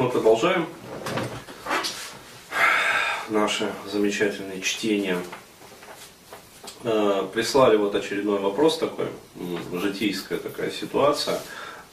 мы продолжаем наше замечательное чтение. Э, прислали вот очередной вопрос такой, житейская такая ситуация.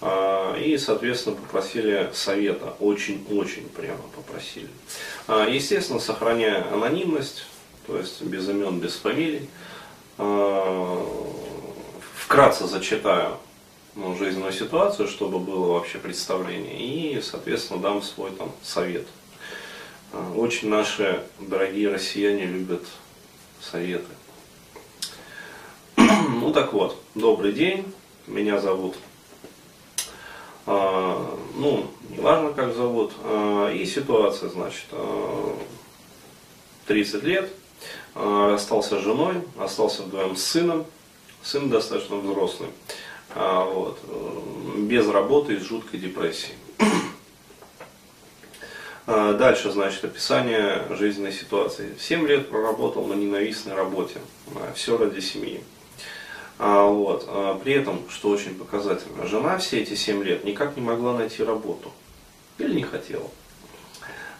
Э, и, соответственно, попросили совета. Очень-очень прямо попросили. Э, естественно, сохраняя анонимность, то есть без имен, без фамилий. Вкратце зачитаю ну, жизненную ситуацию, чтобы было вообще представление, и, соответственно, дам свой там совет. А, очень наши дорогие россияне любят советы. Ну так вот, добрый день, меня зовут, а, ну, неважно как зовут, а, и ситуация, значит, 30 лет, расстался с женой, остался вдвоем с сыном, сын достаточно взрослый. А, вот, э, без работы и с жуткой депрессией. А, дальше, значит, описание жизненной ситуации. Семь лет проработал на ненавистной работе. Все ради семьи. А, вот. При этом, что очень показательно, жена все эти семь лет никак не могла найти работу. Или не хотела.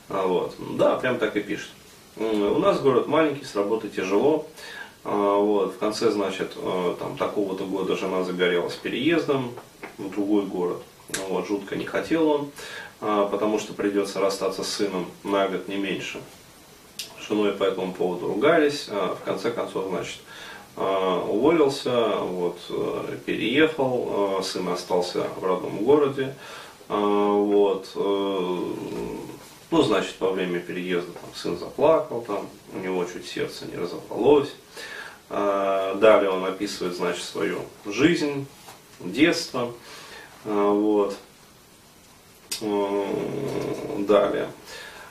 Вот. Да, прям так и пишет. У нас город маленький, с работы тяжело. А, вот, в конце, значит, э, там, такого-то года жена загорелась переездом в другой город. Вот, жутко не хотел он, а, потому что придется расстаться с сыном на год не меньше. Женой по этому поводу ругались. А, в конце концов, значит, уволился, вот, э, переехал, сын остался в родном городе. Вот, э, ну, значит, во время переезда там, сын заплакал, там, у него чуть сердце не разорвалось. А, далее он описывает, значит, свою жизнь, детство. А, вот. Далее.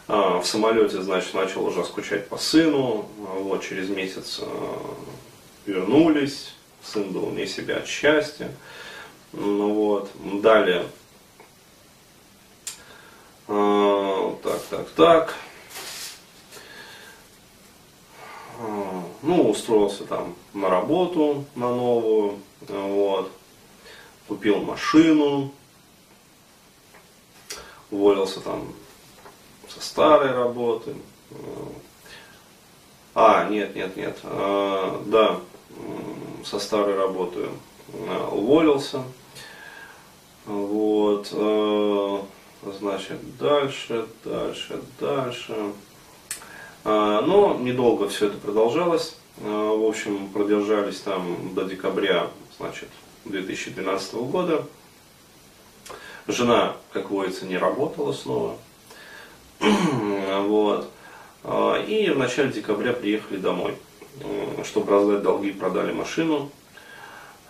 А, в самолете, значит, начал уже скучать по сыну. Вот, через месяц вернулись. Сын был вне себя от счастья. Ну, вот. Далее. Так, так, так. Ну, устроился там на работу, на новую, вот. Купил машину, уволился там со старой работы. А, нет, нет, нет. А, да, со старой работы а, уволился. Вот. А, значит, дальше, дальше, дальше. А, но недолго все это продолжалось. А, в общем, продержались там до декабря значит, 2012 года. Жена, как водится, не работала снова. вот. А, и в начале декабря приехали домой. Чтобы раздать долги, продали машину.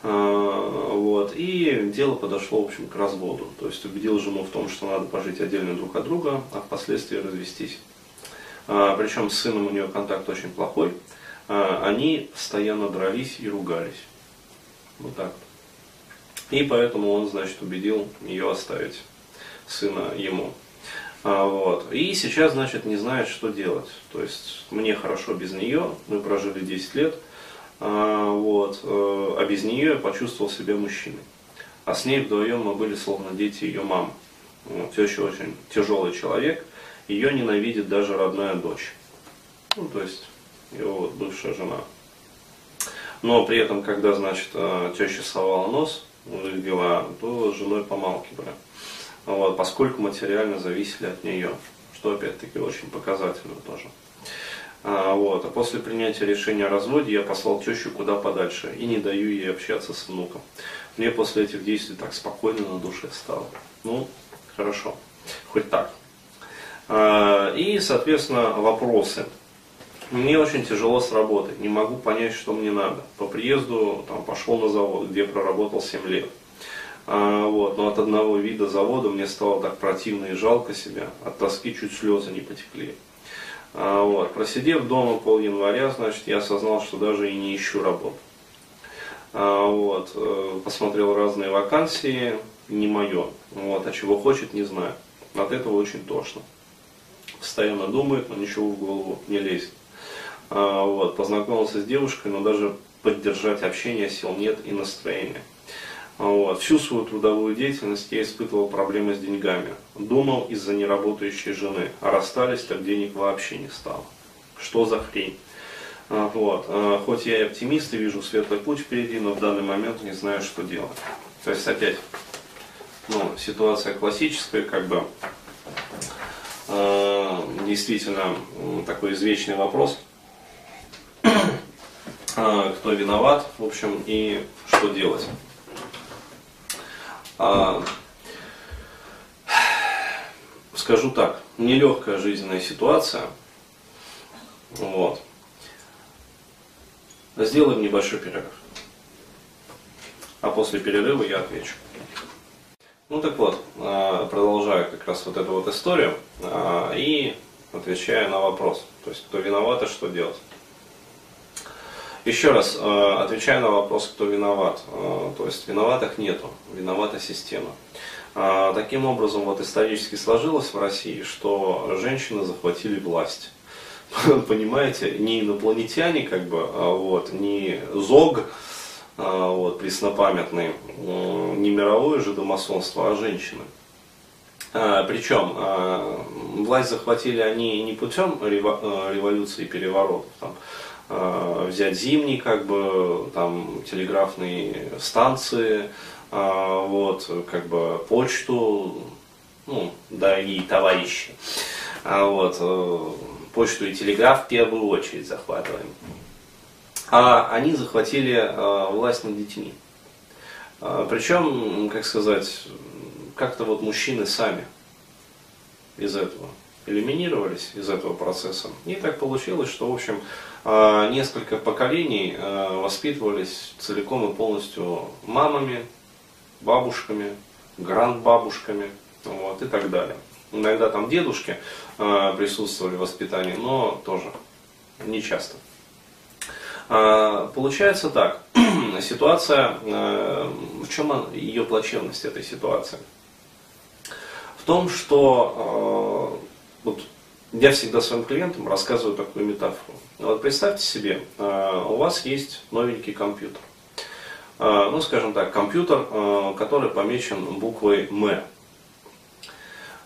Вот. И дело подошло, в общем, к разводу. То есть убедил жену в том, что надо пожить отдельно друг от друга, а впоследствии развестись. А, причем с сыном у нее контакт очень плохой, а, они постоянно дрались и ругались. Вот так. И поэтому он, значит, убедил ее оставить сына ему. А, вот. И сейчас, значит, не знает, что делать. То есть мне хорошо без нее, мы прожили 10 лет, вот, э, а без нее я почувствовал себя мужчиной. А с ней вдвоем мы были словно дети ее мамы. Теща очень тяжелый человек, ее ненавидит даже родная дочь. Ну, то есть его вот бывшая жена. Но при этом, когда, значит, э, теща совала нос в то с женой помалкивали. Вот, поскольку материально зависели от нее, что опять-таки очень показательно тоже. А, вот. а после принятия решения о разводе я послал тещу куда подальше и не даю ей общаться с внуком. Мне после этих действий так спокойно на душе стало. Ну, хорошо, хоть так. А, и, соответственно, вопросы. Мне очень тяжело с работой, не могу понять, что мне надо. По приезду там, пошел на завод, где проработал 7 лет. А, вот, но от одного вида завода мне стало так противно и жалко себя, от тоски чуть слезы не потекли. А, вот, просидев дома пол января, значит, я осознал, что даже и не ищу работу. А, вот, э, посмотрел разные вакансии, не мое. Вот, а чего хочет, не знаю. От этого очень тошно постоянно думает, но ничего в голову не лезет. А, вот, познакомился с девушкой, но даже поддержать общение сил нет и настроения. Вот. Всю свою трудовую деятельность я испытывал проблемы с деньгами. Думал из-за неработающей жены. А расстались, так денег вообще не стало. Что за хрень? А, вот. А, хоть я и оптимист и вижу светлый путь впереди, но в данный момент не знаю, что делать. То есть опять, ну, ситуация классическая, как бы действительно такой извечный вопрос. Кто виноват, в общем, и что делать. А, скажу так, нелегкая жизненная ситуация. Вот. Сделаем небольшой перерыв. А после перерыва я отвечу. Ну так вот, а, продолжаю как раз вот эту вот историю а, и отвечаю на вопрос. То есть, кто виноват и что делать. Еще раз, а, отвечаю на вопрос, кто виноват. То есть, виноватых нету, виновата система. Таким образом, вот исторически сложилось в России, что женщины захватили власть. понимаете, не инопланетяне, как бы, а вот, не ЗОГ, а, вот, преснопамятный, не мировое же домосонство, а женщины. А, причем а, власть захватили они не путем революции и переворотов, там, взять зимний, как бы, там, телеграфные станции, вот, как бы, почту, ну, дорогие товарищи, вот, э, почту и телеграф в первую очередь захватываем. А они захватили э, власть над детьми. Э, причем, как сказать, как-то вот мужчины сами из этого элиминировались из этого процесса. И так получилось, что, в общем, э, несколько поколений воспитывались целиком и полностью мамами, бабушками, грандбабушками вот, и так далее. Иногда там дедушки присутствовали в воспитании, но тоже не часто. Э, получается так, ситуация, э, в чем ее плачевность этой ситуации? В том, что э, вот, я всегда своим клиентам рассказываю такую метафору. Вот представьте себе, э, у вас есть новенький компьютер. Ну, скажем так, компьютер, который помечен буквой М а,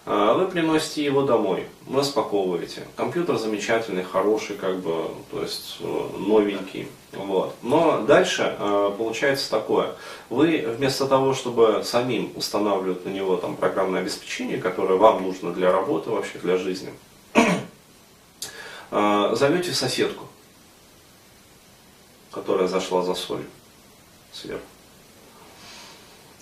вы приносите его домой, распаковываете. Компьютер замечательный, хороший, как бы, то есть э, новенький. Вот. Но дальше э, получается такое. Вы вместо того, чтобы самим устанавливать на него там, программное обеспечение, которое вам нужно для работы, вообще для жизни, э, зовете соседку, которая зашла за солью сверху.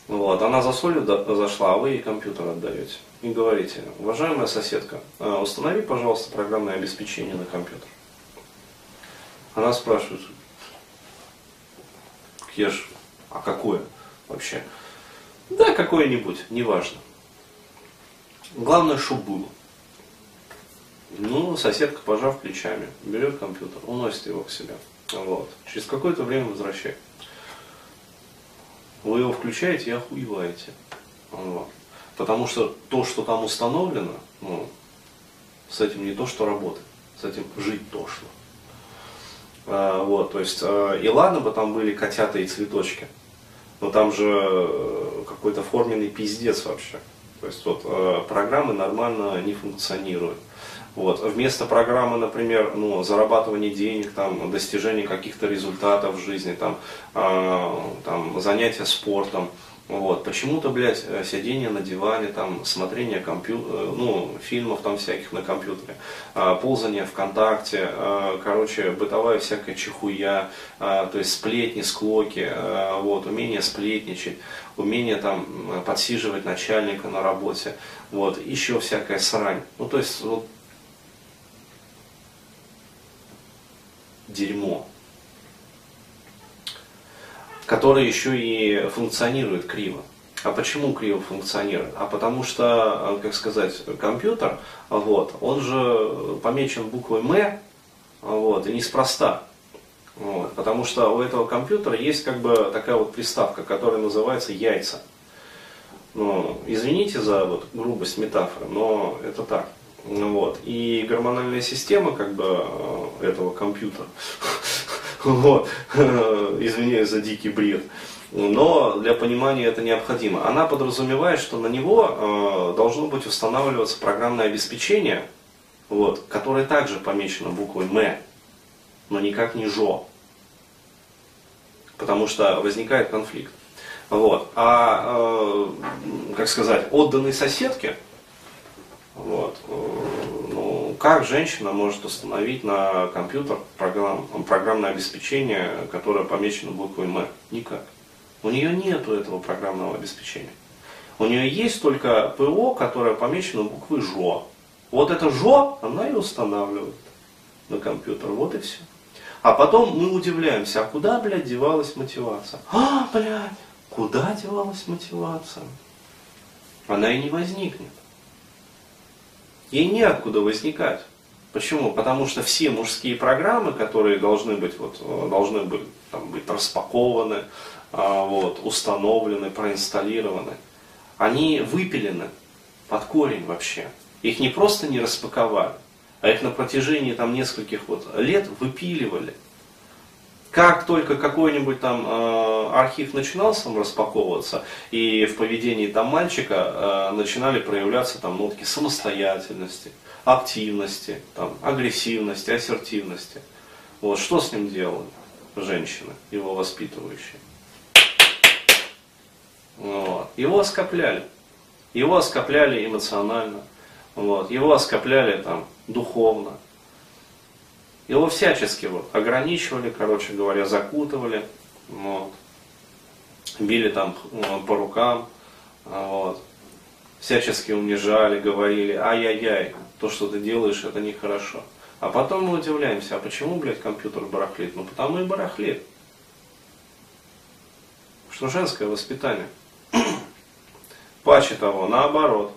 Вот, она за солью зашла, а вы ей компьютер отдаете и говорите, уважаемая соседка, а, установи, пожалуйста, программное обеспечение на компьютер. Она спрашивает, Кеш, а какое вообще? Да, какое-нибудь, неважно. Главное, чтобы было. Ну, соседка, пожав плечами, берет компьютер, уносит его к себе. Вот. Через какое-то время возвращает. Вы его включаете и охуеваете. Вот. Потому что то, что там установлено, ну, с этим не то, что работает, с этим жить тошно. А, вот, то есть, а, и ладно бы там были котята и цветочки, но там же э, какой-то форменный пиздец вообще. То есть вот э, программы нормально не функционируют. Вот. Вместо программы, например, ну, зарабатывания денег, там, достижения каких-то результатов в жизни, там, э, там, занятия спортом, вот. Почему-то, блядь, э, сидение на диване, там, смотрение компью... Э, ну, фильмов там всяких на компьютере, а, ползание ВКонтакте, а, короче, бытовая всякая чехуя, то есть сплетни, склоки, вот, умение сплетничать, умение там подсиживать начальника на работе, вот, еще всякая срань. Ну, то есть, вот, дерьмо который еще и функционирует криво. А почему криво функционирует? А потому что, э, как сказать, компьютер, вот, он же помечен буквой М, вот, и неспроста. Вот, потому что у этого компьютера есть как бы такая вот приставка, которая называется яйца. Ну, извините за вот, грубость метафоры, но это так. Вот. И гормональная система как бы э, этого компьютера Вот. Извиняюсь за дикий бред. но для понимания это необходимо. Она подразумевает, что на него э, должно быть устанавливаться программное обеспечение, вот, которое также помечено буквой М, но никак не ЖО. Потому что возникает конфликт. Вот. А, э, как сказать, отданной соседке, вот, ну, как женщина может установить на компьютер программ, программное обеспечение, которое помечено буквой М? Никак. У нее нет этого программного обеспечения. У нее есть только ПО, которое помечено буквой ЖО. Вот это ЖО она и устанавливает на компьютер. Вот и все. А потом мы удивляемся, а куда, блядь, девалась мотивация? А, блядь, куда девалась мотивация? Она и не возникнет. Ей неоткуда возникать. Почему? Потому что все мужские программы, которые должны быть, вот, должны быть, там, быть распакованы, а, вот, установлены, проинсталлированы, они выпилены под корень вообще. Их не просто не распаковали, а их на протяжении там, нескольких вот, лет выпиливали. Как только какой-нибудь там э, архив начинал сам распаковываться, и в поведении там мальчика э, начинали проявляться там нотки самостоятельности, активности, там, агрессивности, ассертивности. Вот, что с ним делали женщины, его воспитывающие? Вот. Его оскопляли. Его оскопляли эмоционально. Вот. Его оскопляли там духовно. Его всячески вот, ограничивали, короче говоря, закутывали. Вот. Били там э, по рукам. Вот. Всячески унижали, говорили, ай-яй-яй, то, что ты делаешь, это нехорошо. А потом мы удивляемся, а почему, блядь, компьютер барахлит? Ну потому и барахлит. Что женское воспитание. Паче того, наоборот,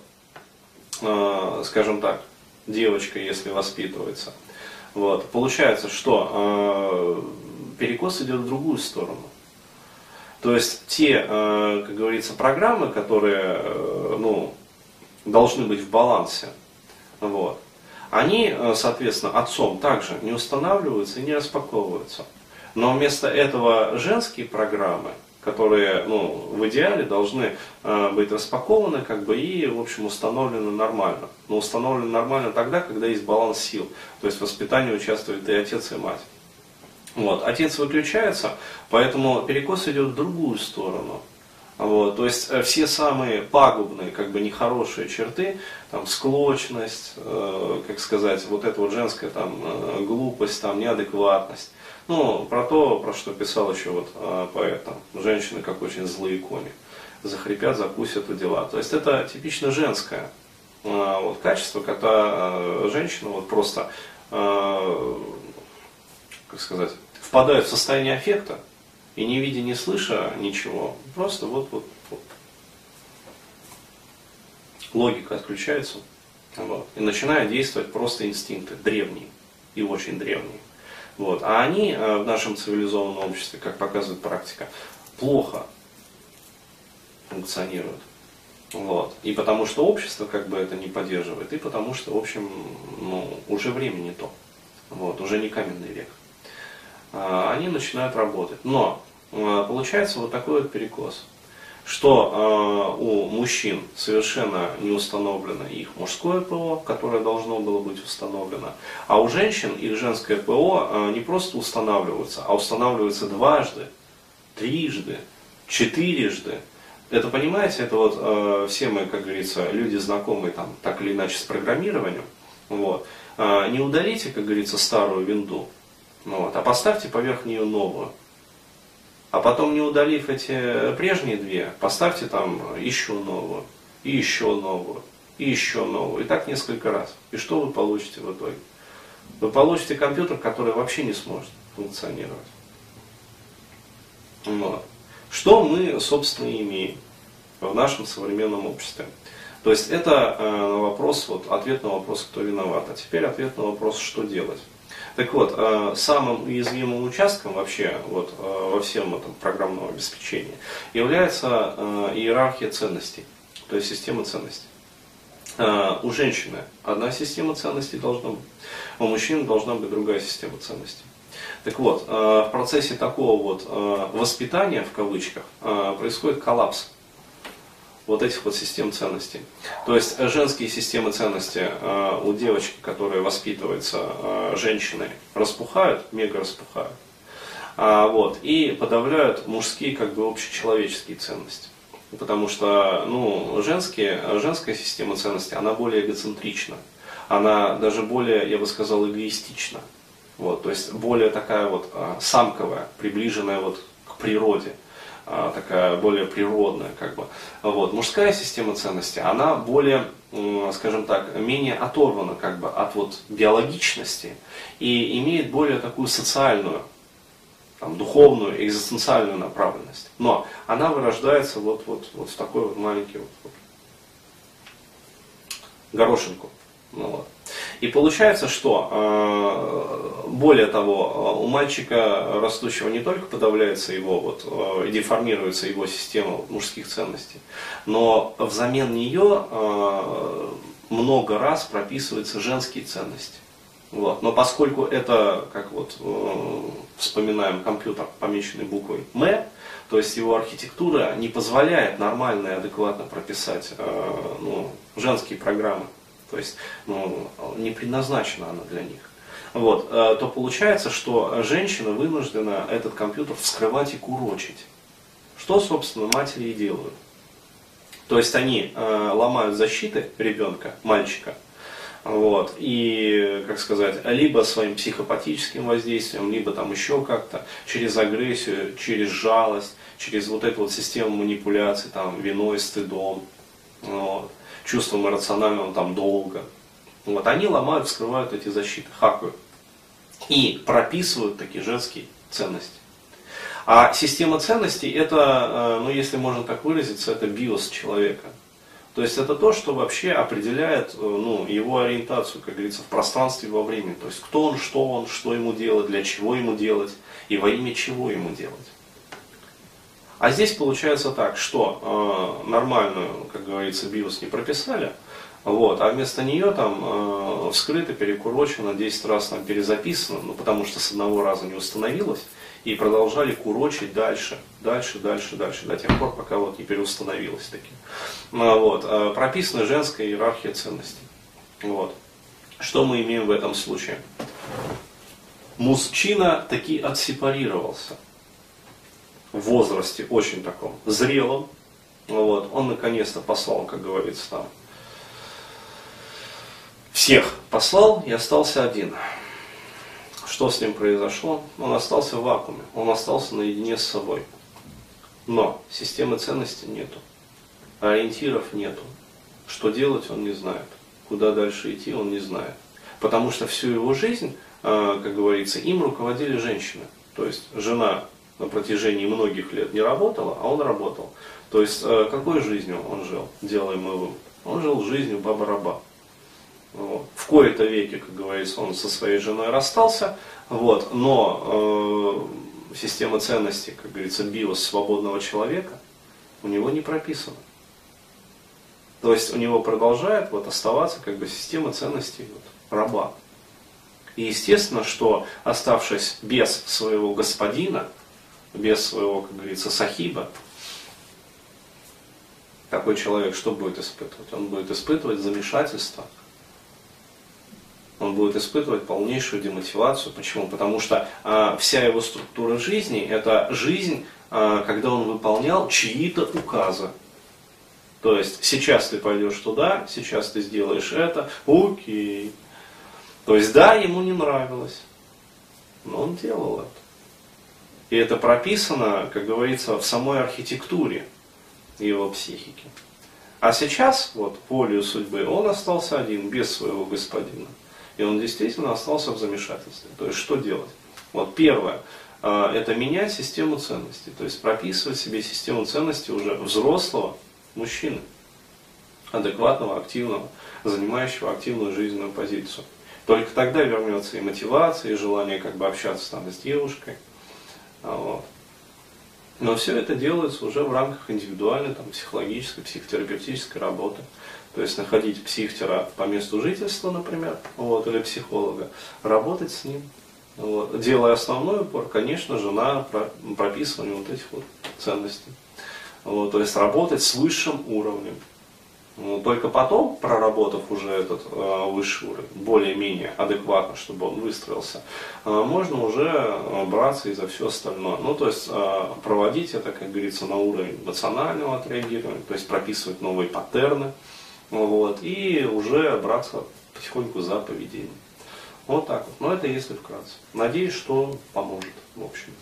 э, скажем так, девочка, если воспитывается. Вот, получается, что э, перекос идет в другую сторону. То есть те, э, как говорится, программы, которые э, ну, должны быть в балансе, вот, они, э, соответственно, отцом также не устанавливаются и не распаковываются. Но вместо этого женские программы, которые ну, в идеале должны э, быть распакованы как бы, и в общем, установлены нормально. Но установлены нормально тогда, когда есть баланс сил. То есть в воспитании участвует и отец, и мать. Вот. Отец выключается, поэтому перекос идет в другую сторону. Вот, то есть э, все самые пагубные, как бы нехорошие черты, там, склочность, э, как сказать, вот эта вот женская там, э, глупость, там, неадекватность, ну, про то, про что писал еще вот э, поэт, там, женщины как очень злые кони, захрипят, закусят и дела. То есть это типично женское э, вот, качество, когда э, женщина вот просто, как сказать, впадает в состояние аффекта, и не видя, не слыша ничего, просто вот, вот, вот. логика отключается, вот, и начинают действовать просто инстинкты, древние и очень древние. Вот. А они э, в нашем цивилизованном обществе, как показывает практика, плохо функционируют. Вот. И потому что общество как бы это не поддерживает, и потому что, в общем, ну, уже время не то. Вот, уже не каменный век. А, они начинают работать. Но э, получается вот такой вот перекос что э, у мужчин совершенно не установлено их мужское ПО, которое должно было быть установлено, а у женщин их женское ПО э, не просто устанавливается, а устанавливается дважды, трижды, четырежды. Это, понимаете, это вот э, все мы, как говорится, люди знакомые там так или иначе с программированием. Вот. Э, не удалите, как говорится, старую винду, вот, а поставьте поверх нее новую. А потом, не удалив эти прежние две, поставьте там еще новую, и еще новую, и еще новую. И так несколько раз. И что вы получите в итоге? Вы получите компьютер, который вообще не сможет функционировать. Вот. Что мы, собственно, имеем в нашем современном обществе? То есть это э, вопрос, вот, ответ на вопрос, кто виноват. А теперь ответ на вопрос, что делать. Так вот, э, самым уязвимым участком вообще вот, э, во всем этом программном обеспечении является э, иерархия ценностей, то есть система ценностей. У женщины одна система ценностей должна быть, у мужчин должна быть другая система ценностей. Так вот, в процессе такого вот воспитания, в кавычках, происходит коллапс вот этих вот систем ценностей. То есть женские системы ценностей у девочки, которая воспитывается женщиной, распухают, мега распухают. Вот, и подавляют мужские, как бы, общечеловеческие ценности. Потому что ну, женские, женская система ценностей, она более эгоцентрична. Она даже более, я бы сказал, эгоистична. Вот, то есть более такая вот а, самковая, приближенная вот к природе, а, такая более природная как бы. Вот. Мужская система ценностей, она более, скажем так, менее оторвана как бы от вот биологичности и имеет более такую социальную там, духовную, экзистенциальную направленность. Но она вырождается вот, вот, вот в такой вот маленький вот, вот горошинку. Ну, вот. И получается, что э, более того, у мальчика растущего не только подавляется его, вот, э, деформируется его система мужских ценностей, но взамен нее э, много раз прописываются женские ценности. Вот. Но поскольку это, как вот э, вспоминаем компьютер, помеченный буквой М, то есть его архитектура не позволяет нормально и адекватно прописать э, ну, женские программы. То есть ну, не предназначена она для них. Вот, э, то получается, что женщина вынуждена этот компьютер вскрывать и курочить. Что, собственно, матери и делают. То есть они э, ломают защиты ребенка, мальчика, вот. И, как сказать, либо своим психопатическим воздействием, либо там еще как-то, через агрессию, через жалость, через вот эту вот систему манипуляций, там, виной, стыдом, вот, чувством иррационального там долга. Вот, они ломают, вскрывают эти защиты, хакают. И прописывают такие женские ценности. А система ценностей это, э, ну если можно так выразиться, это биос человека. То есть это то, что вообще определяет э, ну, его ориентацию, как говорится, в пространстве и во времени. То есть кто он, что он, что ему делать, для чего ему делать и во имя чего ему делать. А здесь получается так, что э, нормальную, как говорится, биос не прописали, вот, а вместо нее там э, вскрыто, перекурочено, 10 раз там перезаписано, ну, потому что с одного раза не установилось и продолжали курочить дальше, дальше, дальше, дальше, до тех пор, пока вот не переустановилось таки. Ну, вот. А прописана женская иерархия ценностей. Вот. Что мы имеем в этом случае? Мужчина таки отсепарировался в возрасте очень таком зрелом. Вот. Он наконец-то послал, как говорится там, всех послал и остался один. Что с ним произошло? Он остался в вакууме, он остался наедине с собой. Но системы ценностей нету, ориентиров нету. Что делать он не знает, куда дальше идти он не знает. Потому что всю его жизнь, а, как говорится, им руководили женщины. То есть жена на протяжении многих лет не работала, а он работал. То есть а, какой жизнью он жил, делаем мы? Он жил жизнью баба-раба. Вот. В кои-то веке, как говорится, он со своей женой расстался, вот, но э, система ценностей, как говорится, биос свободного человека у него не прописана. То есть у него продолжает вот, оставаться как бы система ценностей вот, раба. И естественно, что оставшись без своего господина, без своего, как говорится, сахиба, такой человек что будет испытывать? Он будет испытывать замешательство – он будет испытывать полнейшую демотивацию. Почему? Потому что э, вся его структура жизни это жизнь, э, когда он выполнял чьи-то указы. То есть сейчас ты пойдешь туда, сейчас ты сделаешь это, окей. То есть да, ему не нравилось, но он делал это. И это прописано, как говорится, в самой архитектуре его психики. А сейчас, вот, волею судьбы, он остался один, без своего господина. И он действительно остался в замешательстве. То есть что делать? Вот первое, а, это менять систему ценностей. То есть прописывать себе систему ценностей уже взрослого мужчины, адекватного, активного, занимающего активную жизненную позицию. Только тогда вернется и мотивация, и желание как бы общаться там с девушкой. А, вот. Но все это делается уже в рамках индивидуальной, там, психологической, психотерапевтической работы. То есть находить психтера по месту жительства, например, вот, или психолога, работать с ним, Вот. Делая основной упор, конечно же, на прописывание вот этих вот ценностей. Вот, то есть работать с высшим уровнем. Ну, только потом, проработав уже этот э, высший уровень, более-менее адекватно, чтобы он выстроился, э, можно уже э, браться и за все остальное. Ну, то есть э, проводить это, как говорится, на уровень эмоционального отреагирования, то есть прописывать новые паттерны, вот, и уже браться потихоньку за поведение. Вот так вот. Но это если вкратце. Надеюсь, что поможет, в общем.